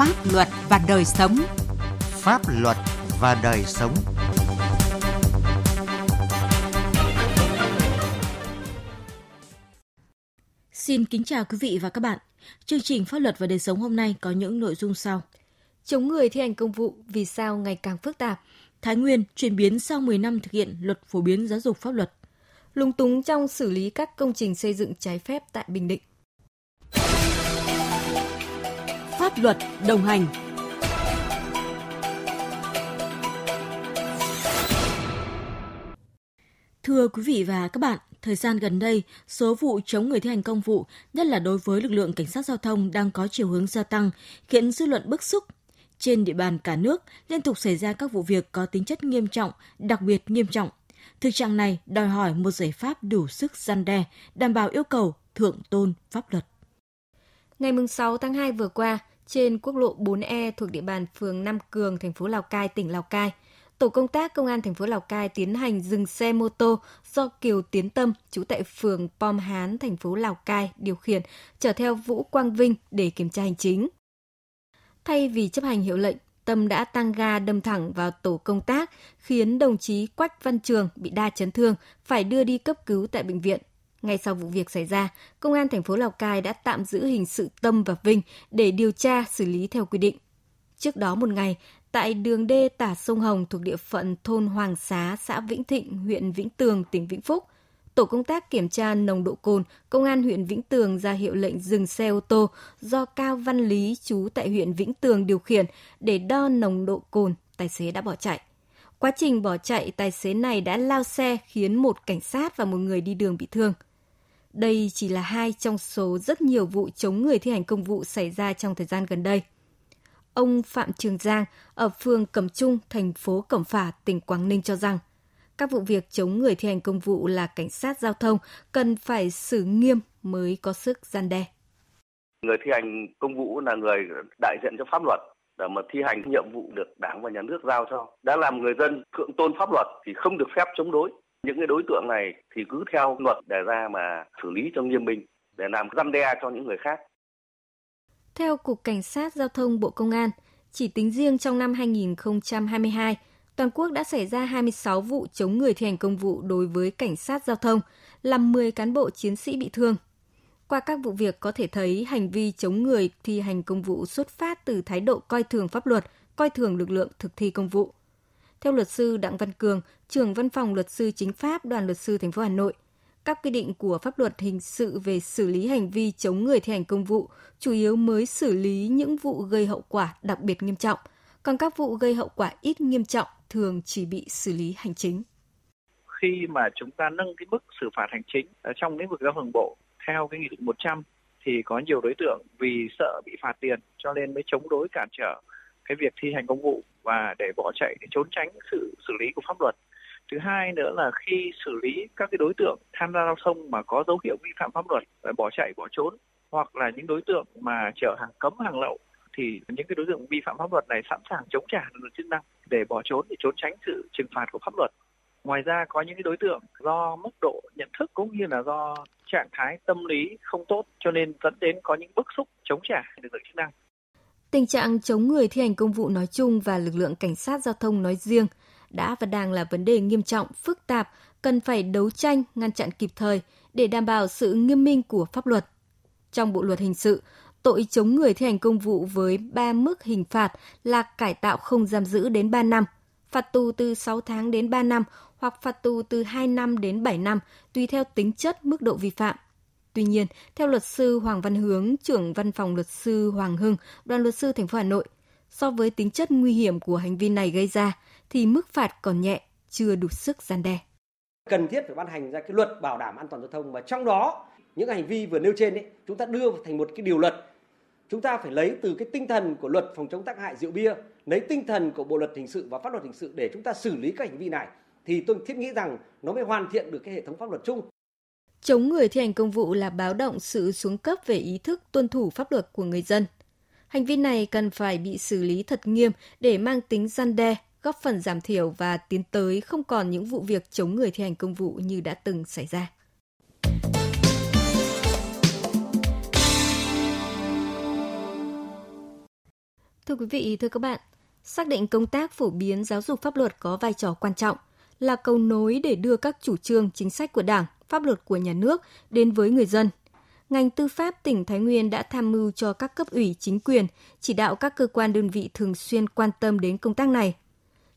Pháp luật và đời sống. Pháp luật và đời sống. Xin kính chào quý vị và các bạn. Chương trình Pháp luật và đời sống hôm nay có những nội dung sau. Chống người thi hành công vụ vì sao ngày càng phức tạp. Thái Nguyên chuyển biến sau 10 năm thực hiện luật phổ biến giáo dục pháp luật. Lung túng trong xử lý các công trình xây dựng trái phép tại Bình Định. Pháp luật đồng hành Thưa quý vị và các bạn, thời gian gần đây, số vụ chống người thi hành công vụ, nhất là đối với lực lượng cảnh sát giao thông đang có chiều hướng gia tăng, khiến dư luận bức xúc. Trên địa bàn cả nước, liên tục xảy ra các vụ việc có tính chất nghiêm trọng, đặc biệt nghiêm trọng. Thực trạng này đòi hỏi một giải pháp đủ sức gian đe, đảm bảo yêu cầu thượng tôn pháp luật. Ngày 6 tháng 2 vừa qua, trên quốc lộ 4E thuộc địa bàn phường Nam Cường, thành phố Lào Cai, tỉnh Lào Cai, tổ công tác công an thành phố Lào Cai tiến hành dừng xe mô tô do Kiều Tiến Tâm, trú tại phường Pom Hán, thành phố Lào Cai điều khiển, chở theo Vũ Quang Vinh để kiểm tra hành chính. Thay vì chấp hành hiệu lệnh, Tâm đã tăng ga đâm thẳng vào tổ công tác, khiến đồng chí Quách Văn Trường bị đa chấn thương, phải đưa đi cấp cứu tại bệnh viện. Ngay sau vụ việc xảy ra, Công an thành phố Lào Cai đã tạm giữ hình sự Tâm và Vinh để điều tra xử lý theo quy định. Trước đó một ngày, tại đường đê tả sông Hồng thuộc địa phận thôn Hoàng Xá, xã Vĩnh Thịnh, huyện Vĩnh Tường, tỉnh Vĩnh Phúc, tổ công tác kiểm tra nồng độ cồn, công an huyện Vĩnh Tường ra hiệu lệnh dừng xe ô tô do Cao Văn Lý chú tại huyện Vĩnh Tường điều khiển để đo nồng độ cồn, tài xế đã bỏ chạy. Quá trình bỏ chạy, tài xế này đã lao xe khiến một cảnh sát và một người đi đường bị thương. Đây chỉ là hai trong số rất nhiều vụ chống người thi hành công vụ xảy ra trong thời gian gần đây. Ông Phạm Trường Giang ở phường Cẩm Trung, thành phố Cẩm Phả, tỉnh Quảng Ninh cho rằng, các vụ việc chống người thi hành công vụ là cảnh sát giao thông cần phải xử nghiêm mới có sức gian đe. Người thi hành công vụ là người đại diện cho pháp luật để mà thi hành nhiệm vụ được đảng và nhà nước giao cho. Đã làm người dân thượng tôn pháp luật thì không được phép chống đối. Những cái đối tượng này thì cứ theo luật đề ra mà xử lý cho nghiêm minh để làm răn đe cho những người khác. Theo Cục Cảnh sát Giao thông Bộ Công an, chỉ tính riêng trong năm 2022, toàn quốc đã xảy ra 26 vụ chống người thi hành công vụ đối với cảnh sát giao thông, làm 10 cán bộ chiến sĩ bị thương. Qua các vụ việc có thể thấy hành vi chống người thi hành công vụ xuất phát từ thái độ coi thường pháp luật, coi thường lực lượng thực thi công vụ. Theo luật sư Đặng Văn Cường, trưởng văn phòng luật sư chính pháp đoàn luật sư thành phố Hà Nội, các quy định của pháp luật hình sự về xử lý hành vi chống người thi hành công vụ chủ yếu mới xử lý những vụ gây hậu quả đặc biệt nghiêm trọng, còn các vụ gây hậu quả ít nghiêm trọng thường chỉ bị xử lý hành chính. Khi mà chúng ta nâng cái mức xử phạt hành chính ở trong lĩnh vực giao thông bộ theo cái nghị định 100 thì có nhiều đối tượng vì sợ bị phạt tiền cho nên mới chống đối cản trở cái việc thi hành công vụ và để bỏ chạy để trốn tránh sự xử lý của pháp luật. Thứ hai nữa là khi xử lý các cái đối tượng tham gia giao thông mà có dấu hiệu vi phạm pháp luật và bỏ chạy, bỏ trốn, hoặc là những đối tượng mà chở hàng cấm, hàng lậu, thì những cái đối tượng vi phạm pháp luật này sẵn sàng chống trả lực lượng chức năng để bỏ trốn để trốn tránh sự trừng phạt của pháp luật. Ngoài ra có những cái đối tượng do mức độ nhận thức cũng như là do trạng thái tâm lý không tốt, cho nên dẫn đến có những bức xúc chống trả lực lượng chức năng. Tình trạng chống người thi hành công vụ nói chung và lực lượng cảnh sát giao thông nói riêng đã và đang là vấn đề nghiêm trọng, phức tạp, cần phải đấu tranh, ngăn chặn kịp thời để đảm bảo sự nghiêm minh của pháp luật. Trong Bộ luật hình sự, tội chống người thi hành công vụ với ba mức hình phạt là cải tạo không giam giữ đến 3 năm, phạt tù từ 6 tháng đến 3 năm hoặc phạt tù từ 2 năm đến 7 năm, tùy theo tính chất mức độ vi phạm. Tuy nhiên, theo luật sư Hoàng Văn Hướng, trưởng văn phòng luật sư Hoàng Hưng, đoàn luật sư thành phố Hà Nội, so với tính chất nguy hiểm của hành vi này gây ra thì mức phạt còn nhẹ, chưa đủ sức gian đe. Cần thiết phải ban hành ra cái luật bảo đảm an toàn giao thông và trong đó những hành vi vừa nêu trên ấy, chúng ta đưa thành một cái điều luật. Chúng ta phải lấy từ cái tinh thần của luật phòng chống tác hại rượu bia, lấy tinh thần của bộ luật hình sự và pháp luật hình sự để chúng ta xử lý các hành vi này thì tôi thiết nghĩ rằng nó mới hoàn thiện được cái hệ thống pháp luật chung. Chống người thi hành công vụ là báo động sự xuống cấp về ý thức tuân thủ pháp luật của người dân. Hành vi này cần phải bị xử lý thật nghiêm để mang tính gian đe, góp phần giảm thiểu và tiến tới không còn những vụ việc chống người thi hành công vụ như đã từng xảy ra. Thưa quý vị, thưa các bạn, xác định công tác phổ biến giáo dục pháp luật có vai trò quan trọng, là cầu nối để đưa các chủ trương, chính sách của Đảng, pháp luật của nhà nước đến với người dân. Ngành tư pháp tỉnh Thái Nguyên đã tham mưu cho các cấp ủy chính quyền, chỉ đạo các cơ quan đơn vị thường xuyên quan tâm đến công tác này.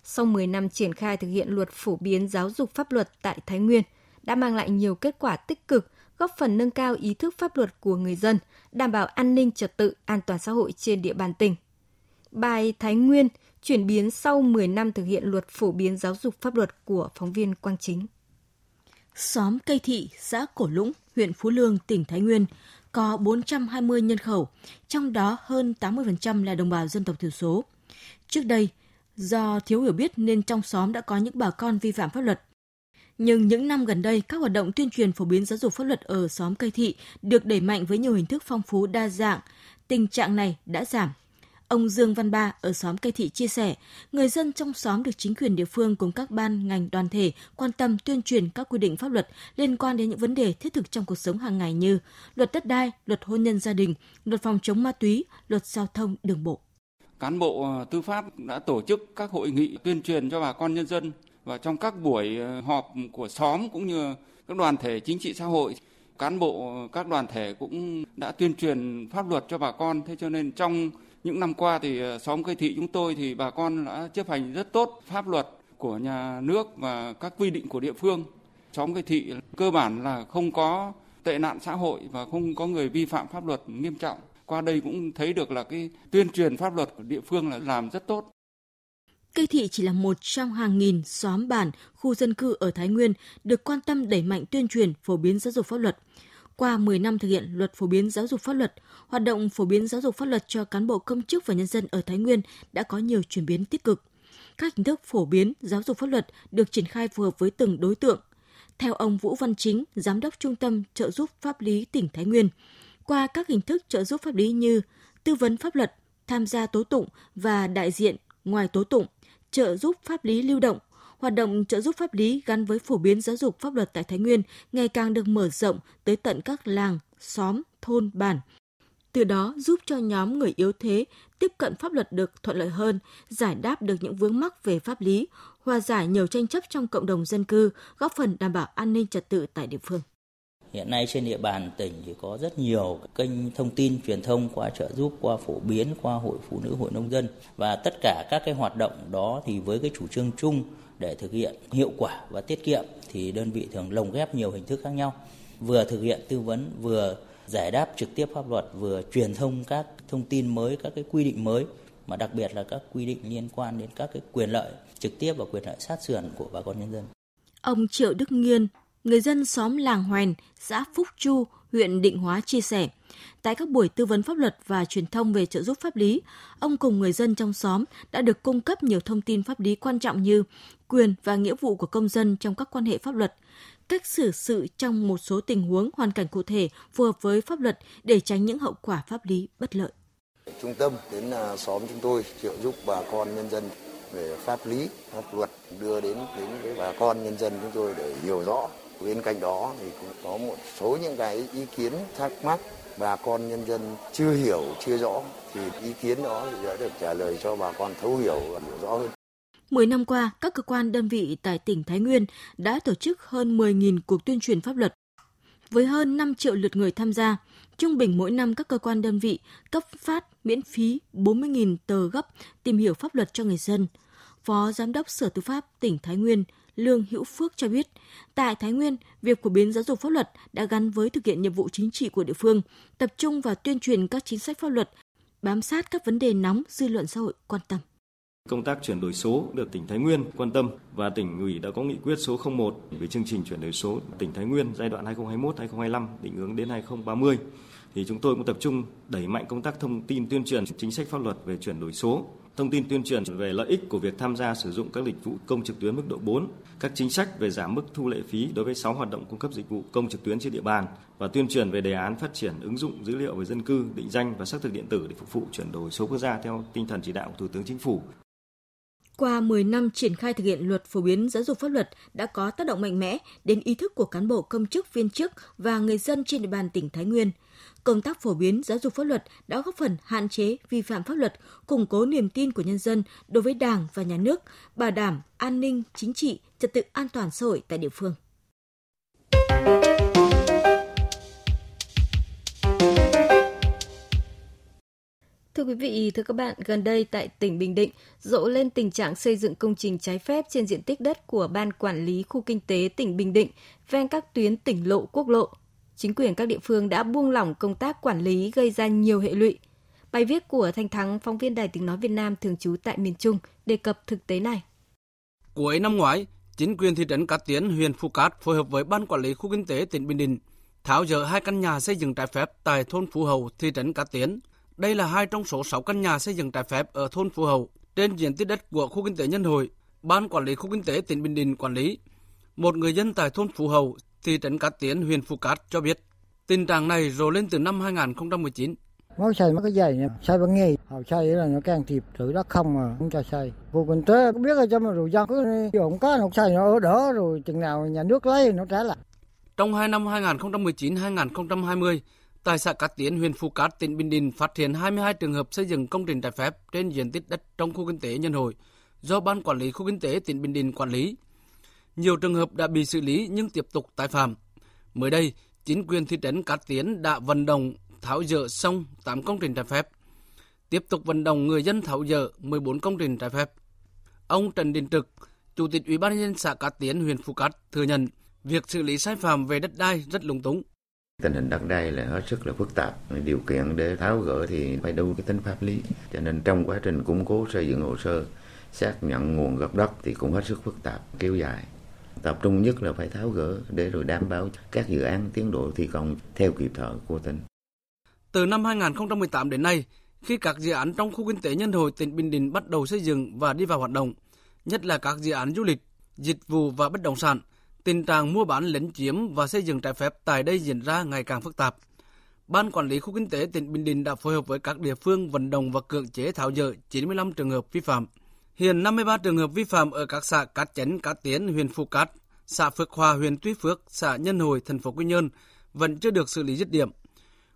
Sau 10 năm triển khai thực hiện luật phổ biến giáo dục pháp luật tại Thái Nguyên, đã mang lại nhiều kết quả tích cực, góp phần nâng cao ý thức pháp luật của người dân, đảm bảo an ninh trật tự, an toàn xã hội trên địa bàn tỉnh. Bài Thái Nguyên chuyển biến sau 10 năm thực hiện luật phổ biến giáo dục pháp luật của phóng viên Quang Chính. Xóm Cây Thị, xã Cổ Lũng, huyện Phú Lương, tỉnh Thái Nguyên có 420 nhân khẩu, trong đó hơn 80% là đồng bào dân tộc thiểu số. Trước đây, do thiếu hiểu biết nên trong xóm đã có những bà con vi phạm pháp luật. Nhưng những năm gần đây, các hoạt động tuyên truyền phổ biến giáo dục pháp luật ở xóm Cây Thị được đẩy mạnh với nhiều hình thức phong phú đa dạng. Tình trạng này đã giảm Ông Dương Văn Ba ở xóm Cây Thị chia sẻ, người dân trong xóm được chính quyền địa phương cùng các ban ngành đoàn thể quan tâm tuyên truyền các quy định pháp luật liên quan đến những vấn đề thiết thực trong cuộc sống hàng ngày như luật đất đai, luật hôn nhân gia đình, luật phòng chống ma túy, luật giao thông đường bộ. Cán bộ ờ, tư pháp đã tổ chức các hội nghị tuyên truyền cho bà con nhân dân và trong các buổi ờ, họp của xóm cũng như các đoàn thể chính trị xã hội cán bộ ờ, các đoàn thể cũng đã tuyên truyền pháp luật cho bà con thế cho nên trong những năm qua thì ờ, xóm cây thị chúng tôi thì bà con đã chấp hành rất tốt pháp luật của nhà nước và các quy định của địa phương. Xóm cây thị cơ bản là không có tệ nạn xã hội và không có người vi phạm pháp luật nghiêm trọng. Qua đây cũng thấy được là cái tuyên truyền pháp luật của địa phương là làm rất tốt. Cây thị chỉ là một trong hàng nghìn xóm bản, khu dân cư ở Thái Nguyên được quan tâm đẩy mạnh tuyên truyền, phổ biến giáo dục pháp luật. Qua 10 năm thực hiện luật phổ biến giáo dục pháp luật, hoạt động phổ biến giáo dục pháp luật cho cán bộ công chức và nhân dân ở Thái Nguyên đã có nhiều chuyển biến tích cực. Các hình thức phổ biến giáo dục pháp luật được triển khai phù hợp với từng đối tượng. Theo ông Vũ Văn Chính, Giám đốc Trung tâm trợ giúp pháp lý tỉnh Thái Nguyên, qua các hình thức trợ giúp pháp lý như tư vấn pháp luật, tham gia tố tụng và đại diện ngoài tố tụng, trợ giúp pháp lý lưu động, hoạt động trợ giúp pháp lý gắn với phổ biến giáo dục pháp luật tại Thái Nguyên ngày càng được mở rộng tới tận các làng, xóm, thôn, bản. Từ đó giúp cho nhóm người yếu thế tiếp cận pháp luật được thuận lợi hơn, giải đáp được những vướng mắc về pháp lý, hòa giải nhiều tranh chấp trong cộng đồng dân cư, góp phần đảm bảo an ninh trật tự tại địa phương. Hiện nay trên địa bàn tỉnh thì có rất nhiều kênh thông tin truyền thông qua trợ giúp, qua phổ biến, qua hội phụ nữ, hội nông dân và tất cả các cái hoạt động đó thì với cái chủ trương chung để thực hiện hiệu quả và tiết kiệm thì đơn vị thường lồng ghép nhiều hình thức khác nhau vừa thực hiện tư vấn vừa giải đáp trực tiếp pháp luật vừa truyền thông các thông tin mới các cái quy định mới mà đặc biệt là các quy định liên quan đến các cái quyền lợi trực tiếp và quyền lợi sát sườn của bà con nhân dân. Ông Triệu Đức Nghiên, người dân xóm Làng Hoèn, xã Phúc Chu, huyện Định Hóa chia sẻ, tại các buổi tư vấn pháp luật và truyền thông về trợ giúp pháp lý, ông cùng người dân trong xóm đã được cung cấp nhiều thông tin pháp lý quan trọng như quyền và nghĩa vụ của công dân trong các quan hệ pháp luật, cách xử sự trong một số tình huống hoàn cảnh cụ thể phù hợp với pháp luật để tránh những hậu quả pháp lý bất lợi. Trung tâm đến à, xóm chúng tôi trợ giúp bà con nhân dân về pháp lý, pháp luật đưa đến đến với bà con nhân dân chúng tôi để hiểu rõ. Bên cạnh đó thì cũng có một số những cái ý kiến thắc mắc bà con nhân dân chưa hiểu, chưa rõ thì ý kiến đó sẽ được trả lời cho bà con thấu hiểu và hiểu rõ hơn. 10 năm qua, các cơ quan đơn vị tại tỉnh Thái Nguyên đã tổ chức hơn 10.000 cuộc tuyên truyền pháp luật. Với hơn 5 triệu lượt người tham gia, trung bình mỗi năm các cơ quan đơn vị cấp phát miễn phí 40.000 tờ gấp tìm hiểu pháp luật cho người dân. Phó Giám đốc Sở Tư pháp tỉnh Thái Nguyên Lương Hữu Phước cho biết, tại Thái Nguyên, việc phổ biến giáo dục pháp luật đã gắn với thực hiện nhiệm vụ chính trị của địa phương, tập trung vào tuyên truyền các chính sách pháp luật, bám sát các vấn đề nóng dư luận xã hội quan tâm. Công tác chuyển đổi số được tỉnh Thái Nguyên quan tâm và tỉnh ủy đã có nghị quyết số 01 về chương trình chuyển đổi số. Tỉnh Thái Nguyên giai đoạn 2021-2025 định hướng đến 2030 thì chúng tôi cũng tập trung đẩy mạnh công tác thông tin tuyên truyền chính sách pháp luật về chuyển đổi số, thông tin tuyên truyền về lợi ích của việc tham gia sử dụng các dịch vụ công trực tuyến mức độ 4, các chính sách về giảm mức thu lệ phí đối với 6 hoạt động cung cấp dịch vụ công trực tuyến trên địa bàn và tuyên truyền về đề án phát triển ứng dụng dữ liệu về dân cư, định danh và xác thực điện tử để phục vụ chuyển đổi số quốc gia theo tinh thần chỉ đạo của Thủ tướng Chính phủ. Qua 10 năm triển khai thực hiện luật phổ biến giáo dục pháp luật đã có tác động mạnh mẽ đến ý thức của cán bộ công chức viên chức và người dân trên địa bàn tỉnh Thái Nguyên công tác phổ biến giáo dục pháp luật đã góp phần hạn chế vi phạm pháp luật, củng cố niềm tin của nhân dân đối với Đảng và Nhà nước, bảo đảm an ninh, chính trị, trật tự an toàn xã hội tại địa phương. Thưa quý vị, thưa các bạn, gần đây tại tỉnh Bình Định rộ lên tình trạng xây dựng công trình trái phép trên diện tích đất của Ban Quản lý Khu Kinh tế tỉnh Bình Định ven các tuyến tỉnh lộ quốc lộ. Chính quyền các địa phương đã buông lỏng công tác quản lý gây ra nhiều hệ lụy. Bài viết của Thanh Thắng, phóng viên Đài tiếng nói Việt Nam thường trú tại miền Trung đề cập thực tế này. Cuối năm ngoái, chính quyền thị trấn Cát Tiến, huyện Phú Cát phối hợp với Ban Quản lý Khu Kinh tế tỉnh Bình Định tháo dỡ hai căn nhà xây dựng trái phép tại thôn Phú Hầu, thị trấn Cát Tiến – đây là hai trong số 6 căn nhà xây dựng trái phép ở thôn Phú Hậu trên diện tích đất của khu kinh tế Nhân Hội, Ban quản lý khu kinh tế tỉnh Bình Định quản lý. Một người dân tại thôn Phú Hậu, thị trấn Cát Tiến, huyện Phú Cát cho biết, tình trạng này rồi lên từ năm 2019. Mới xây mấy cái dây này, xây bằng nghề, họ xây là nó can thiệp tự đất không mà không cho xây. Vụ kinh tế biết là cho mà rồi dân cứ không có nó xây nó ở đỡ rồi chừng nào nhà nước lấy nó trả lại. Trong hai năm 2019-2020, Tại xã Cát Tiến, huyện Phú Cát, tỉnh Bình Định phát hiện 22 trường hợp xây dựng công trình trái phép trên diện tích đất trong khu kinh tế Nhân Hội do Ban Quản lý Khu Kinh tế tỉnh Bình Định quản lý. Nhiều trường hợp đã bị xử lý nhưng tiếp tục tái phạm. Mới đây, chính quyền thị trấn Cát Tiến đã vận động tháo dỡ xong 8 công trình trái phép. Tiếp tục vận động người dân tháo dỡ 14 công trình trái phép. Ông Trần Đình Trực, Chủ tịch Ủy ban nhân dân xã Cát Tiến, huyện Phú Cát thừa nhận việc xử lý sai phạm về đất đai rất lúng túng Tình hình đất đai là hết sức là phức tạp, điều kiện để tháo gỡ thì phải đủ cái tính pháp lý. Cho nên trong quá trình củng cố xây dựng hồ sơ, xác nhận nguồn gốc đất thì cũng hết sức phức tạp, kéo dài. Tập trung nhất là phải tháo gỡ để rồi đảm bảo các dự án tiến độ thi công theo kịp thời của tỉnh. Từ năm 2018 đến nay, khi các dự án trong khu kinh tế nhân hội tỉnh Bình Định bắt đầu xây dựng và đi vào hoạt động, nhất là các dự án du lịch, dịch vụ và bất động sản – Tình trạng mua bán lấn chiếm và xây dựng trái phép tại đây diễn ra ngày càng phức tạp. Ban quản lý khu kinh tế tỉnh Bình Định đã phối hợp với các địa phương vận động và cưỡng chế tháo dỡ 95 trường hợp vi phạm. Hiện 53 trường hợp vi phạm ở các xã Cát Chấn, Cát Tiến, huyện Phú Cát, xã Phước Hòa, huyện Tuy Phước, xã Nhân Hồi, thành phố Quy Nhơn vẫn chưa được xử lý dứt điểm.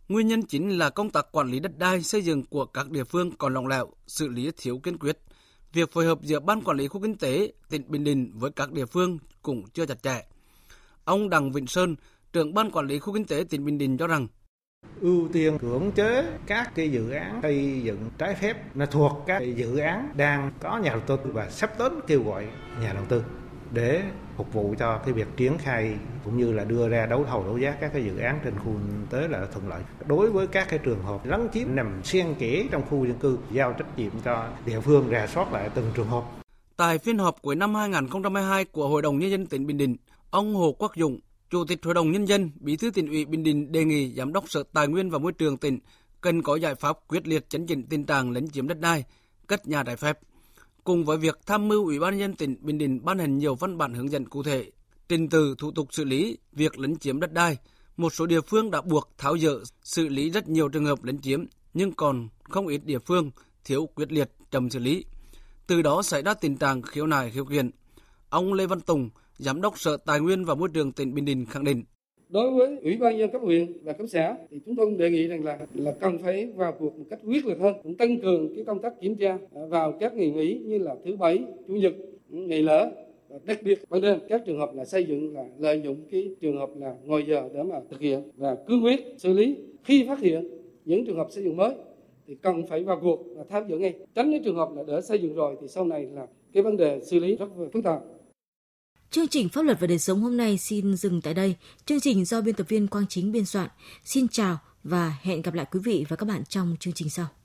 Nguyên nhân chính là công tác quản lý đất đai xây dựng của các địa phương còn lỏng lẻo, xử lý thiếu kiên quyết việc phối hợp giữa Ban Quản lý Khu Kinh tế tỉnh Bình Định với các địa phương cũng chưa chặt chẽ. Ông Đặng Vĩnh Sơn, trưởng Ban Quản lý Khu Kinh tế tỉnh Bình Định cho rằng ưu tiên cưỡng chế các cái dự án xây dựng trái phép nó thuộc các dự án đang có nhà đầu tư và sắp tới kêu gọi nhà đầu tư để phục vụ cho cái việc triển khai cũng như là đưa ra đấu thầu đấu giá các cái dự án trên khu kinh tế là thuận lợi. Đối với các cái trường hợp lấn chiếm nằm xen kẽ trong khu dân cư, giao trách nhiệm cho địa phương rà soát lại từng trường hợp. Tại phiên họp cuối năm 2022 của Hội đồng Nhân dân tỉnh Bình Định, ông Hồ Quốc Dũng, Chủ tịch Hội đồng Nhân dân, Bí thư tỉnh ủy Bình Định đề nghị Giám đốc Sở Tài nguyên và Môi trường tỉnh cần có giải pháp quyết liệt chấn chỉnh tình trạng lấn chiếm đất đai, cất nhà trái phép cùng với việc tham mưu Ủy ban nhân tỉnh Bình Định ban hành nhiều văn bản hướng dẫn cụ thể, trình tự thủ tục xử lý việc lấn chiếm đất đai, một số địa phương đã buộc tháo dỡ xử lý rất nhiều trường hợp lấn chiếm, nhưng còn không ít địa phương thiếu quyết liệt chậm xử lý. Từ đó xảy ra tình trạng khiếu nại khiếu kiện. Ông Lê Văn Tùng, Giám đốc Sở Tài nguyên và Môi trường tỉnh Bình Định khẳng định. Đối với ủy ban nhân cấp huyện và cấp xã thì chúng tôi cũng đề nghị rằng là là cần phải vào cuộc một cách quyết liệt hơn, cũng tăng cường cái công tác kiểm tra à, vào các ngày nghỉ như là thứ bảy, chủ nhật, ngày lễ. Và đặc biệt ban đêm, các trường hợp là xây dựng là lợi dụng cái trường hợp là ngồi giờ để mà thực hiện và cương quyết xử lý. Khi phát hiện những trường hợp xây dựng mới thì cần phải vào cuộc và tháo dỡ ngay. Tránh những trường hợp là để xây dựng rồi thì sau này là cái vấn đề xử lý rất phức tạp. Chương trình Pháp luật và đời sống hôm nay xin dừng tại đây. Chương trình do biên tập viên Quang Chính biên soạn. Xin chào và hẹn gặp lại quý vị và các bạn trong chương trình sau.